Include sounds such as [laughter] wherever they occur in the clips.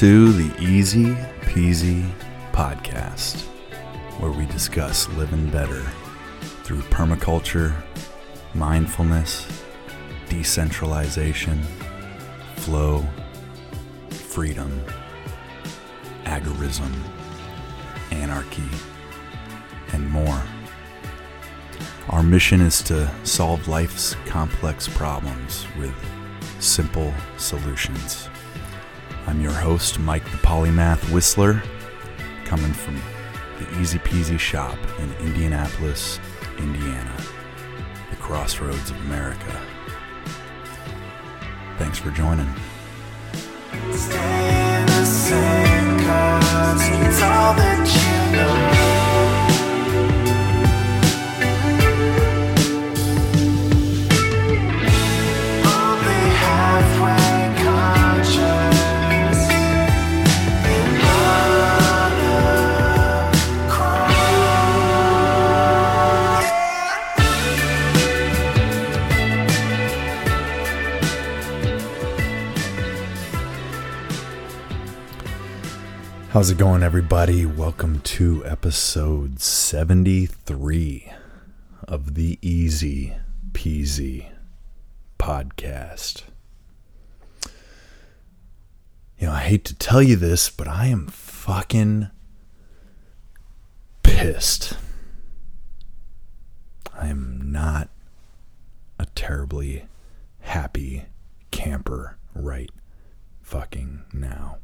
To the Easy Peasy Podcast, where we discuss living better through permaculture, mindfulness, decentralization, flow, freedom, agorism, anarchy, and more. Our mission is to solve life's complex problems with simple solutions. I'm your host, Mike the Polymath Whistler, coming from the Easy Peasy shop in Indianapolis, Indiana, the crossroads of America. Thanks for joining. Stay the same, 'cause it's all that you know. How's it going, everybody? Welcome to episode 73 of the Easy Peasy podcast. You know, I hate to tell you this, but I am fucking pissed. I am not a terribly happy camper right fucking now.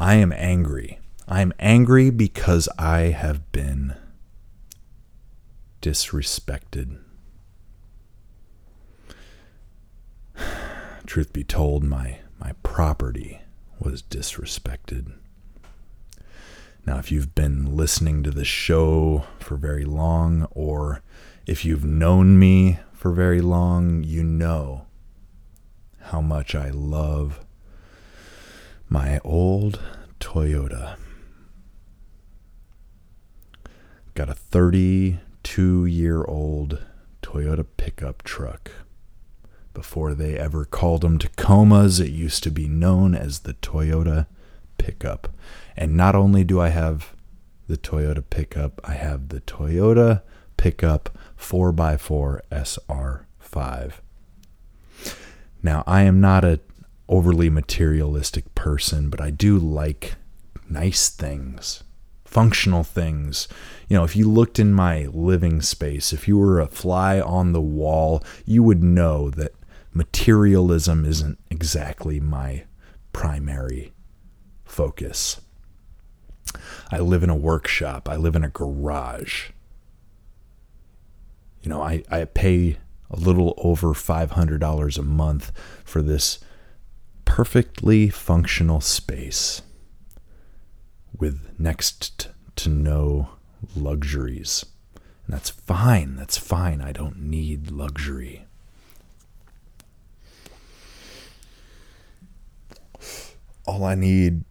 I am angry. I am angry because I have been disrespected. [sighs] Truth be told, my, my property was disrespected. Now, if you've been listening to the show for very long, or if you've known me for very long, you know how much I love my old Toyota. Got a 32 year old Toyota pickup truck. Before they ever called them Tacomas, it used to be known as the Toyota pickup. And not only do I have the Toyota pickup, I have the Toyota pickup 4x4 SR5. Now, I am not a overly materialistic person, but I do like nice things, functional things. You know, if you looked in my living space, if you were a fly on the wall, you would know that materialism isn't exactly my primary focus. I live in a workshop, I live in a garage. You know, I, I pay a little over $500 a month for this perfectly functional space with next to no luxuries. And that's fine. That's fine. I don't need luxury. All I need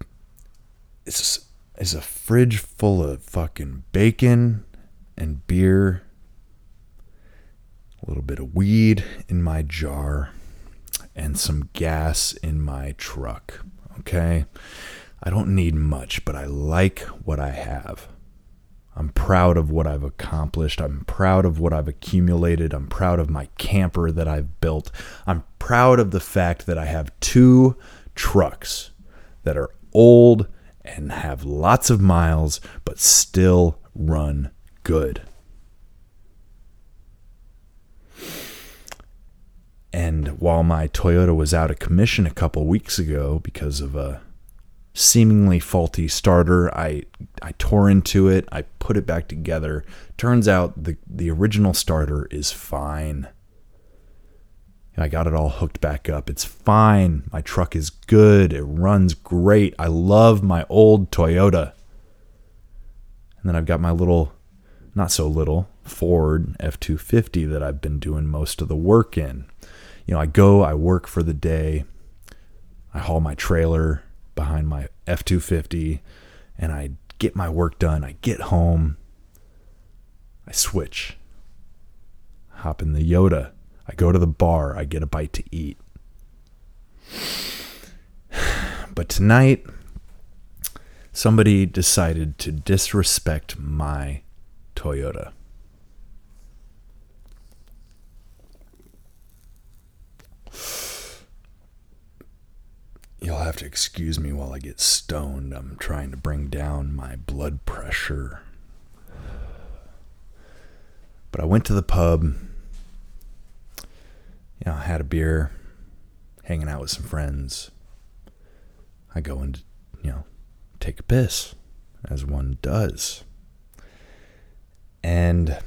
is is a fridge full of fucking bacon and beer, a little bit of weed in my jar, and some gas in my truck. Okay? I don't need much, but I like what I have. I'm proud of what I've accomplished. I'm proud of what I've accumulated. I'm proud of my camper that I've built. I'm proud of the fact that I have two trucks that are old and have lots of miles, but still run good. And while my Toyota was out of commission a couple weeks ago because of a seemingly faulty starter, I I tore into it, I put it back together. Turns out the the original starter is fine. I got it all hooked back up. It's fine. My truck is good. It runs great. I love my old Toyota. And then I've got my little not so little Ford F250 that I've been doing most of the work in you know, I go, I work for the day, I haul my trailer behind my F 250, and I get my work done. I get home, I switch, hop in the Yota, I go to the bar, I get a bite to eat. [sighs] But tonight, somebody decided to disrespect my Toyota. You'll have to excuse me while I get stoned. I'm trying to bring down my blood pressure. But I went to the pub. You know, I had a beer, hanging out with some friends. I go and, you know, take a piss, as one does. And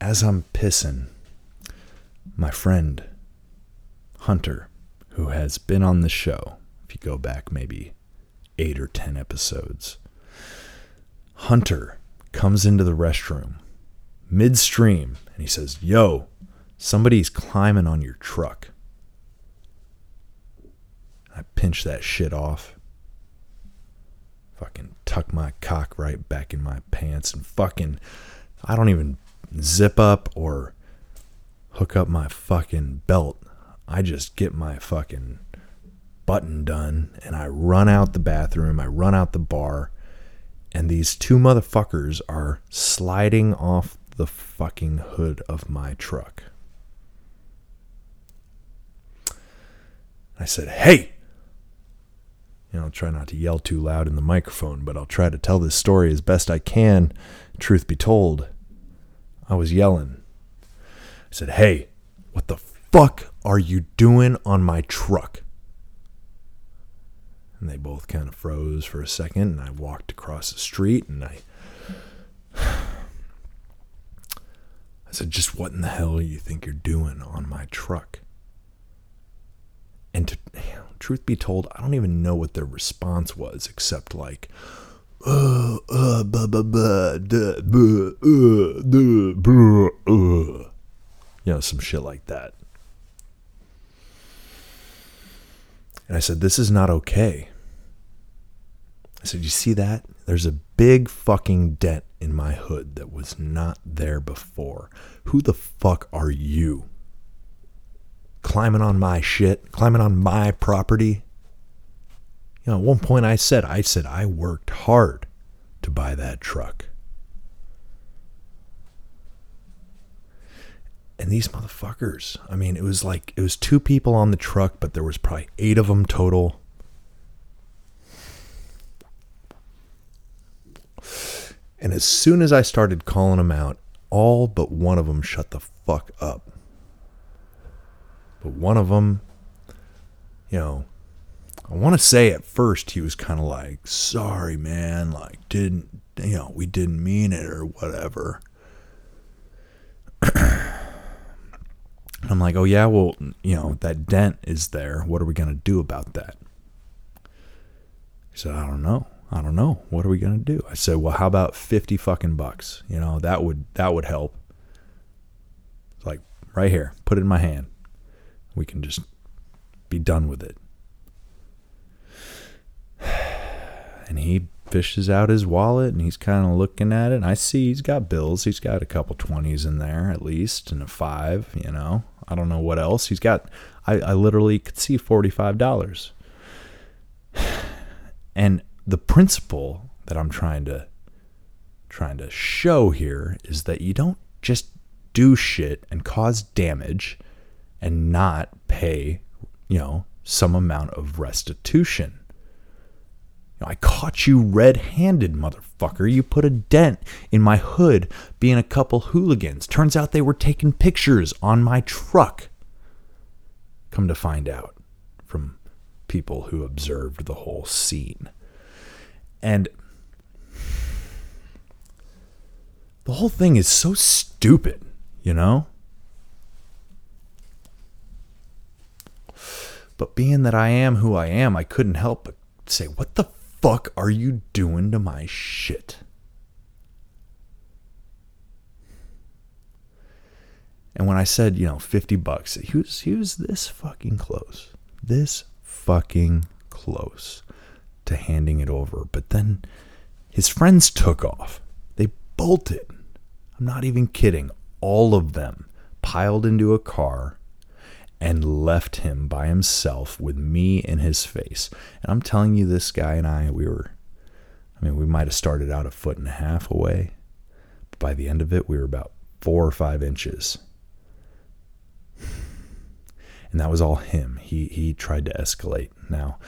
as I'm pissing, my friend, Hunter, who has been on the show, if you go back maybe eight or ten episodes, Hunter comes into the restroom midstream and he says, Yo, somebody's climbing on your truck. I pinch that shit off. Fucking tuck my cock right back in my pants and fucking, I don't even zip up or hook up my fucking belt. I just get my fucking button done and I run out the bathroom. I run out the bar and these two motherfuckers are sliding off the fucking hood of my truck. I said, Hey! You know, I'll try not to yell too loud in the microphone, but I'll try to tell this story as best I can. Truth be told, I was yelling. I said, Hey, what the fuck are you doing on my truck? And they both kind of froze for a second, and I walked across the street and I. [sighs] I said, Just what in the hell you think you're doing on my truck? And to, [sighs] truth be told, I don't even know what their response was, except like, uh, uh, buh, buh, buh, duh, buh, uh, duh, bruh, uh. You know, some shit like that. And I said, This is not okay. I said, You see that? There's a big fucking dent in my hood that was not there before. Who the fuck are you? Climbing on my shit, climbing on my property. You know, at one point I said, I said I worked hard to buy that truck. And these motherfuckers, I mean, it was like, it was two people on the truck, but there was probably eight of them total. And as soon as I started calling them out, all but one of them shut the fuck up. But one of them, you know, I want to say at first he was kind of like, sorry, man, like, didn't, you know, we didn't mean it or whatever. [clears throat] I'm like, oh, yeah, well, you know, that dent is there. What are we going to do about that? He said, I don't know. I don't know. What are we gonna do? I said, well, how about fifty fucking bucks? You know, that would that would help. It's like right here, put it in my hand. We can just be done with it. [sighs] And he fishes out his wallet and he's kind of looking at it. And I see he's got bills. He's got a couple twenties in there at least, and a five. You know, I don't know what else he's got. I, I literally could see forty five dollars. [sighs] And the principle that I'm trying to trying to show here is that you don't just do shit and cause damage and not pay, you know, some amount of restitution. I caught you red-handed, motherfucker. You put a dent in my hood being a couple hooligans. Turns out they were taking pictures on my truck. Come to find out from people who observed the whole scene. And the whole thing is so stupid, you know? But being that I am who I am, I couldn't help but say, What the fuck are you doing to my shit? And when I said, you know, 50 bucks, he was, he was this fucking close. This fucking close to handing it over. But then his friends took off. They bolted. I'm not even kidding. All of them piled into a car and left him by himself with me in his face. And I'm telling you, this guy and I, we were, I mean, we might have started out a foot and a half away. But by the end of it, we were about four or five inches. And that was all him. He he tried to escalate. Now,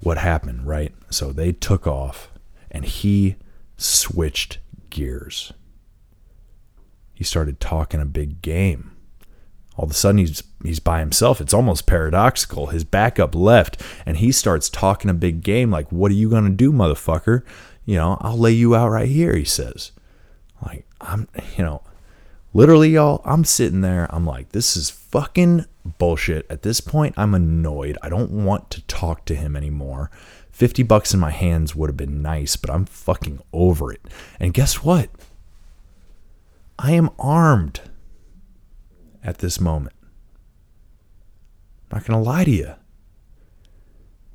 what happened, right? So they took off and he switched gears. He started talking a big game. All of a sudden he's he's by himself. It's almost paradoxical. His backup left and he starts talking a big game like, "What are you to do, motherfucker? You know, I'll lay you out right here," he says. Like, I'm, you know, literally y'all, I'm sitting there. I'm like, "This is fucking bullshit." At this point, I'm annoyed. I don't want to talk to him anymore. 50 bucks in my hands would have been nice, but I'm fucking over it. And guess what? I am armed at this moment. I'm not going to lie to you.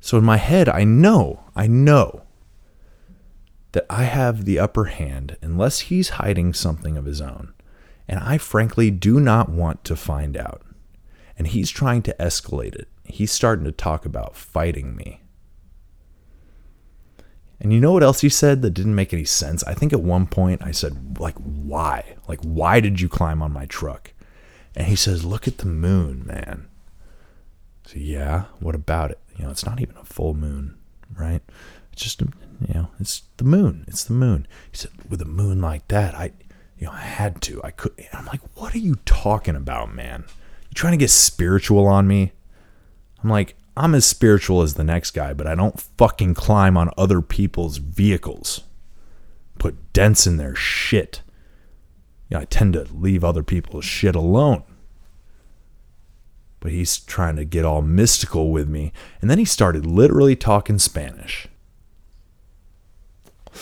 So in my head, I know, I know that I have the upper hand unless he's hiding something of his own. And I frankly do not want to find out. And he's trying to escalate it. He's starting to talk about fighting me. And you know what else he said that didn't make any sense? I think at one point I said, like, why? Like, why did you climb on my truck? And he says, look at the moon, man. So, yeah, what about it? You know, it's not even a full moon, right? It's just, you know, it's the moon. It's the moon. He said, with a moon like that, I, you know, I had to. I could. And I'm like, what are you talking about, man? You trying to get spiritual on me? I'm like, I'm as spiritual as the next guy, but I don't fucking climb on other people's vehicles. Put dents in their shit. Yeah, I tend to leave other people's shit alone. But he's trying to get all mystical with me. And then he started literally talking Spanish. [sighs]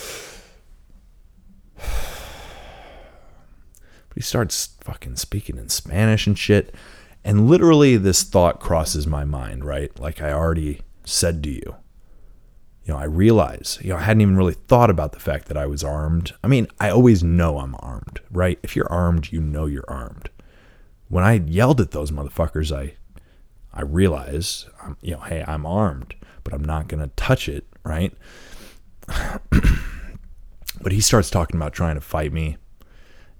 But he starts fucking speaking in Spanish and shit. And literally, this thought crosses my mind, right? Like I already said to you. You know, I realize, you know, I hadn't even really thought about the fact that I was armed. I mean, I always know I'm armed, right? If you're armed, you know you're armed. When I yelled at those motherfuckers, I I realize, um, you know, hey, I'm armed, but I'm not going to touch it, right? [clears throat] but he starts talking about trying to fight me.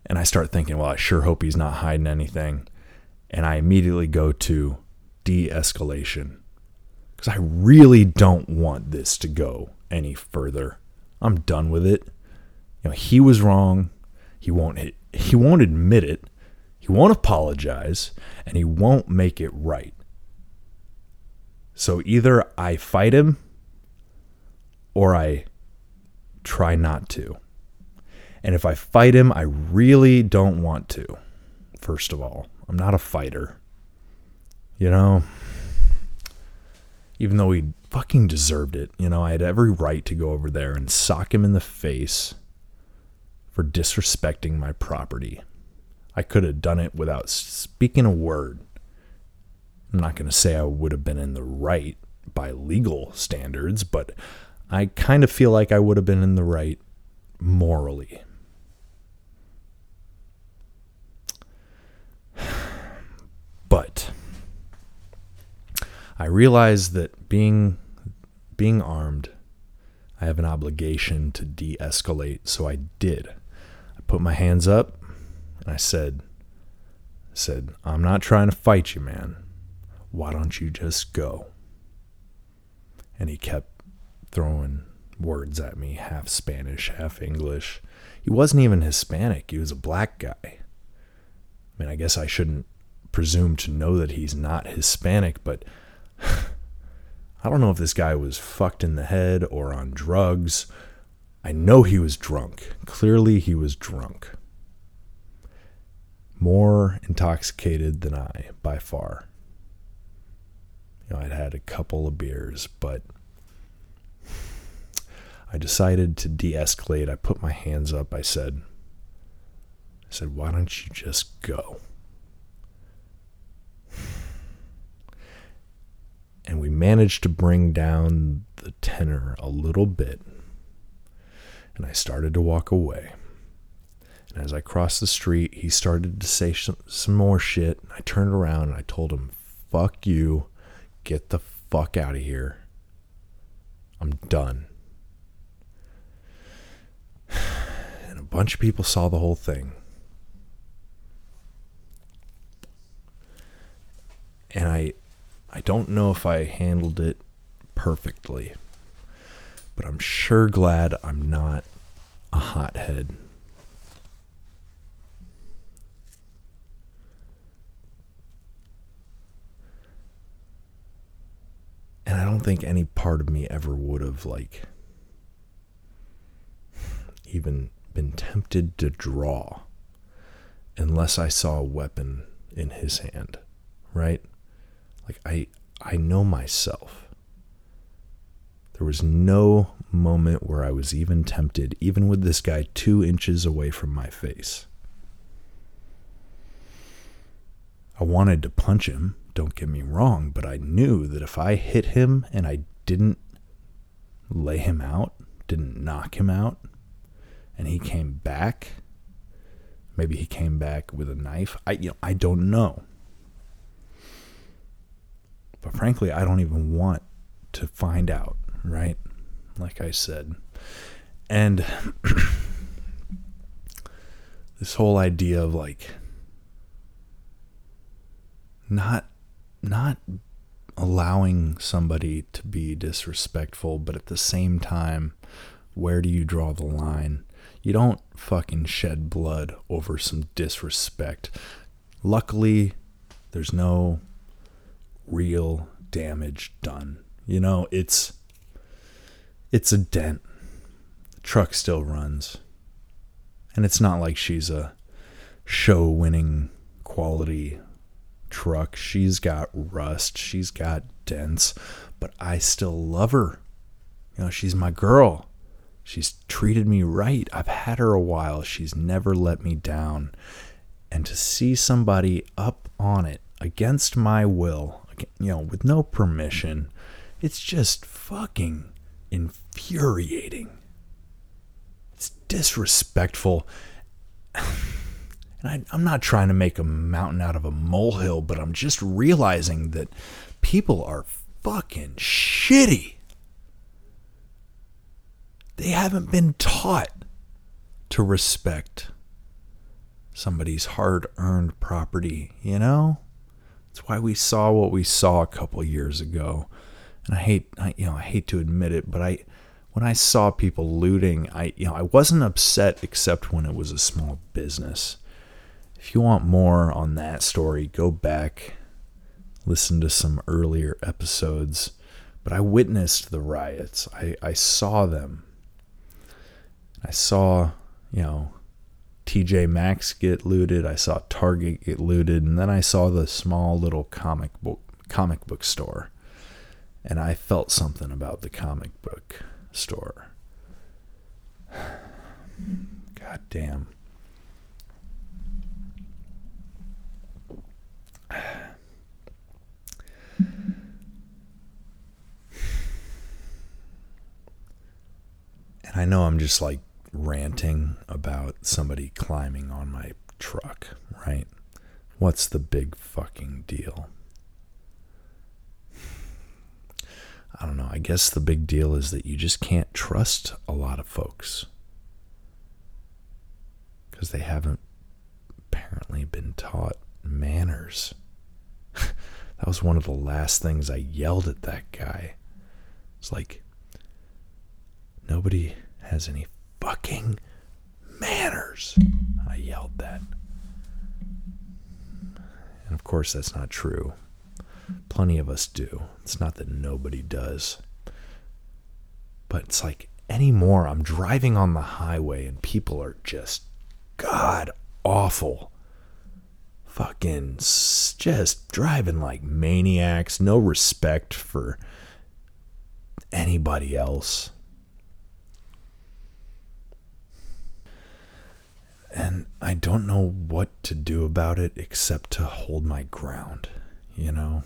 And I start thinking, well, I sure hope he's not hiding anything and I immediately go to de escalation because I really don't want this to go any further. I'm done with it. You know, he was wrong. He won't he won't admit it. He won't apologize and he won't make it right. So either I fight him or I try not to. And if I fight him, I really don't want to. First of all, I'm not a fighter. You know, even though he fucking deserved it, you know, I had every right to go over there and sock him in the face for disrespecting my property. I could have done it without speaking a word. I'm not going to say I would have been in the right by legal standards, but I kind of feel like I would have been in the right morally. [sighs] But I realized that being being armed, I have an obligation to de-escalate, so I did. I put my hands up and I said I said, "I'm not trying to fight you, man. Why don't you just go?" And he kept throwing words at me, half Spanish, half English. He wasn't even Hispanic. He was a black guy. I mean, I guess I shouldn't presume to know that he's not Hispanic, but [laughs] I don't know if this guy was fucked in the head or on drugs. I know he was drunk. Clearly, he was drunk. More intoxicated than I, by far. You know, I'd had a couple of beers, but I decided to de escalate. I put my hands up. I said, I said, why don't you just go? and we managed to bring down the tenor a little bit. And I started to walk away. And as I crossed the street, he started to say some, some more shit. I turned around and I told him, fuck you. Get the fuck out of here. I'm done. [sighs] And a bunch of people saw the whole thing. And I I don't know if I handled it perfectly. But I'm sure glad I'm not a hothead. And I don't think any part of me ever would have like even been tempted to draw unless I saw a weapon in his hand, right? Like I I know myself. There was no moment where I was even tempted, even with this guy two inches away from my face. I wanted to punch him, don't get me wrong, but I knew that if I hit him and I didn't lay him out, didn't knock him out, and he came back, maybe he came back with a knife. I you know, I don't know. But frankly, I don't even want to find out, right? Like I said. And [clears throat] this whole idea of like not not allowing somebody to be disrespectful, but at the same time, where do you draw the line? You don't fucking shed blood over some disrespect. Luckily, there's no real damage done. You know, it's it's a dent. The truck still runs. And it's not like she's a show winning quality truck. She's got rust, she's got dents, but I still love her. You know, she's my girl. She's treated me right. I've had her a while. She's never let me down. And to see somebody up on it against my will, you know, with no permission, it's just fucking infuriating. It's disrespectful. [laughs] I, I'm not trying to make a mountain out of a molehill, but I'm just realizing that people are fucking shitty. They haven't been taught to respect somebody's hard earned property, you know? That's why we saw what we saw a couple years ago. And I hate I, you know, I hate to admit it, but I when I saw people looting, I you know, I wasn't upset except when it was a small business. If you want more on that story, go back listen to some earlier episodes. But I witnessed the riots. I, I saw them. I saw, you know, TJ Maxx get looted. I saw Target get looted, and then I saw the small little comic book comic book store, and I felt something about the comic book store. [sighs] God damn. And I know I'm just like ranting about somebody climbing on my truck, right? What's the big fucking deal? I don't know. I guess the big deal is that you just can't trust a lot of folks because they haven't apparently been taught manners. [laughs] that was one of the last things I yelled at that guy. It's like, nobody has any fucking manners. I yelled that. And of course, that's not true. Plenty of us do. It's not that nobody does. But it's like anymore, I'm driving on the highway and people are just god awful. Fucking just driving like maniacs, no respect for anybody else. and I don't know what to do about it except to hold my ground, you know?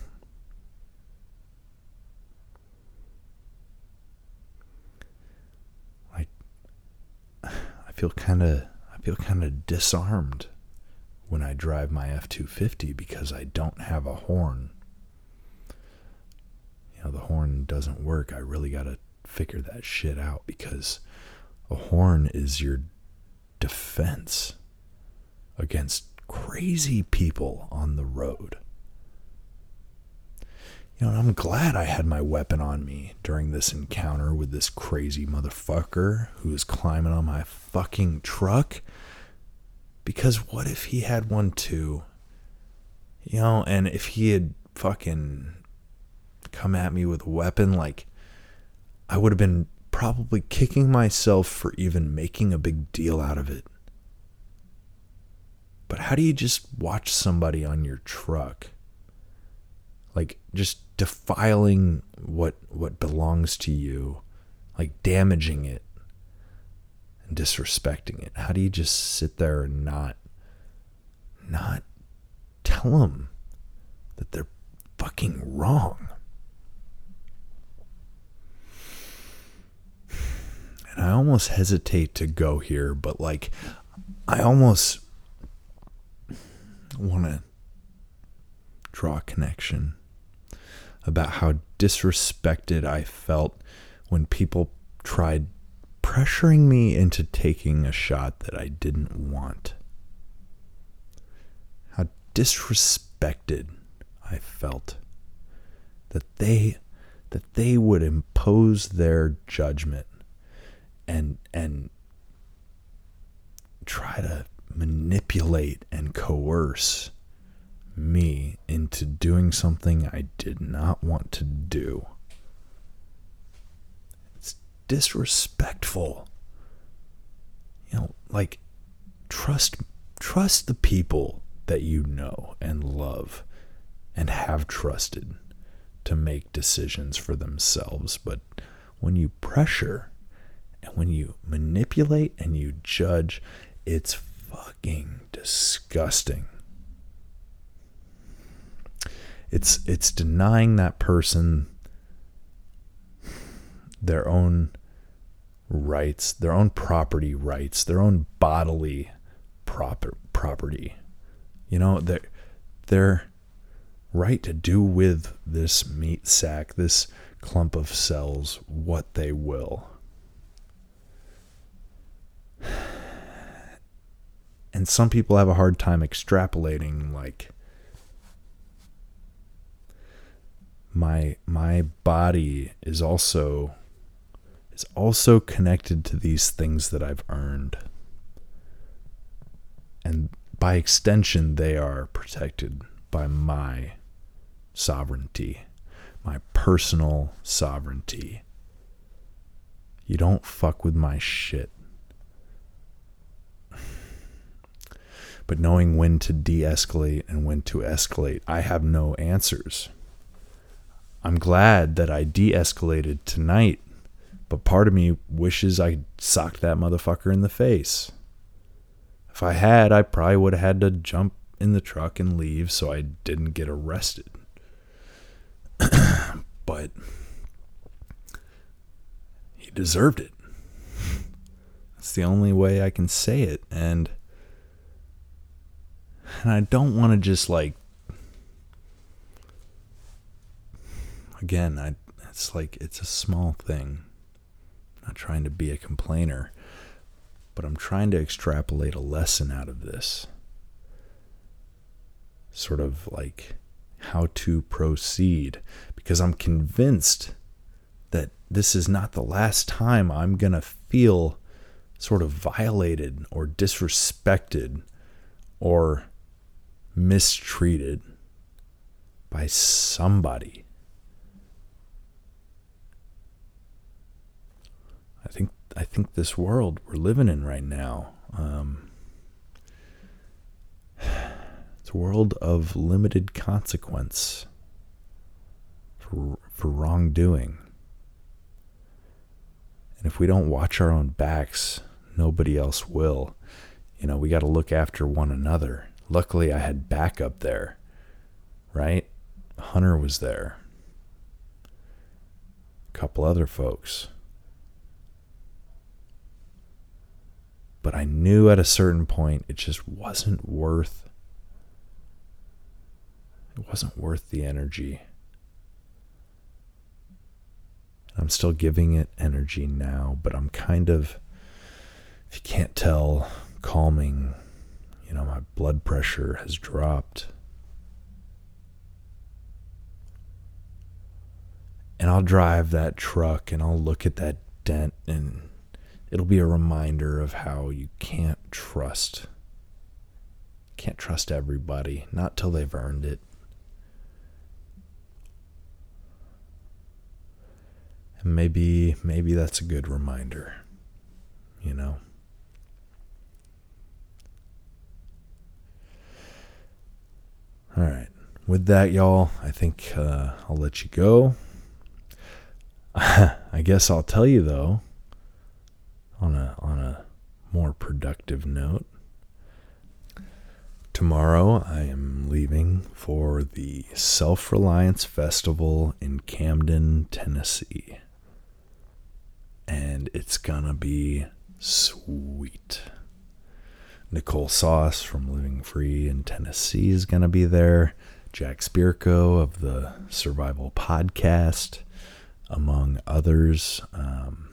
I [sighs] I feel kind of I feel kind of disarmed when I drive my F250 because I don't have a horn. you know, the horn doesn't work, I really got to figure that shit out because a horn is your defense against crazy people on the road. You know, I'm glad I had my weapon on me during this encounter with this crazy motherfucker who was climbing on my fucking truck. Because what if he had one too? You know, and if he had fucking come at me with a weapon, like, I would have been probably kicking myself for even making a big deal out of it. But how do you just watch somebody on your truck? Like just defiling what what belongs to you, like damaging it disrespecting it. How do you just sit there and not not tell them that they're fucking wrong? And I almost hesitate to go here, but like I almost want to draw a connection about how disrespected I felt when people tried pressuring me into taking a shot that I didn't want. How disrespected I felt that they that they would impose their judgment and and try to manipulate and coerce me into doing something I did not want to do. Disrespectful. You know, like trust trust the people that you know and love and have trusted to make decisions for themselves, but when you pressure and when you manipulate and you judge, it's fucking disgusting. It's it's denying that person their own rights, their own property rights, their own bodily proper property. You know, their their right to do with this meat sack, this clump of cells, what they will. [sighs] And some people have a hard time extrapolating like my my body is also is also connected to these things that I've earned. And by extension they are protected by my sovereignty, my personal sovereignty. You don't fuck with my shit. [sighs] But knowing when to de escalate and when to escalate, I have no answers. I'm glad that I de escalated tonight, but part of me wishes I socked that motherfucker in the face. If I had, I probably would have had to jump in the truck and leave so I didn't get arrested. [clears throat] but he deserved it. That's the only way I can say it. And and I don't want to just like again, I it's like it's a small thing. Not trying to be a complainer, but I'm trying to extrapolate a lesson out of this. Sort of like how to proceed because I'm convinced that this is not the last time I'm going to feel sort of violated or disrespected or mistreated by somebody. I think this world we're living in right now, um, [sighs] it's a world of limited consequence for for wrongdoing. And if we don't watch our own backs, nobody else will. You know, we got to look after one another. Luckily, I had backup there, right? Hunter was there, a couple other folks. But I knew at a certain point it just wasn't worth it wasn't worth the energy. I'm still giving it energy now, but I'm kind of, if you can't tell, calming. You know, my blood pressure has dropped. And I'll drive that truck and I'll look at that dent and it'll be a reminder of how you can't trust can't trust everybody, not till they've earned it. And maybe maybe that's a good reminder, you know. All right. With that, y'all, I think uh, I'll let you go. [laughs] I guess I'll tell you though, on a on a more productive note. Tomorrow I am leaving for the Self Reliance Festival in Camden, Tennessee. And it's gonna be sweet. Nicole Sauce from Living Free in Tennessee is gonna be there. Jack Spirko of the Survival Podcast, among others. Um,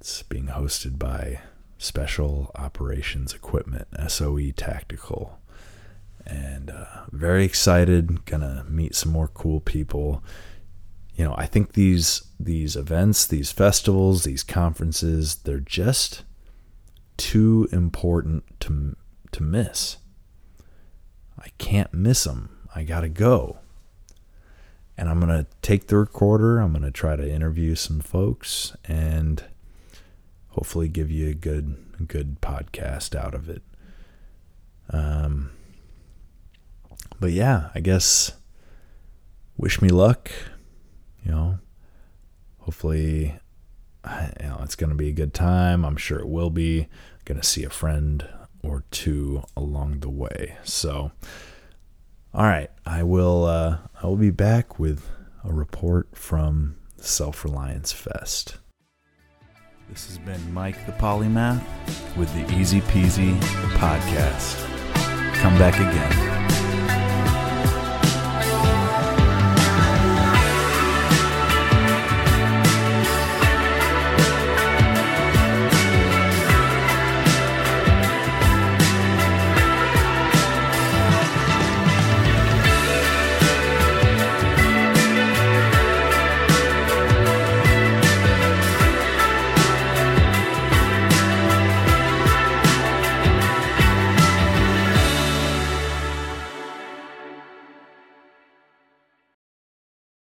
it's being hosted by Special Operations Equipment, SOE Tactical. And uh, very excited, gonna meet some more cool people. You know, I think these these events, these festivals, these conferences, they're just too important to to miss. I can't miss them. I gotta go. And I'm gonna take the recorder. I'm gonna try to interview some folks and hopefully give you a good good podcast out of it. Um, but yeah, I guess wish me luck. You know, hopefully, you know, it's gonna be a good time. I'm sure it will be. Gonna see a friend or two along the way. So, all right, I will. Uh, I will be back with a report from Self Reliance Fest. This has been Mike the Polymath with the Easy Peasy podcast. Come back again.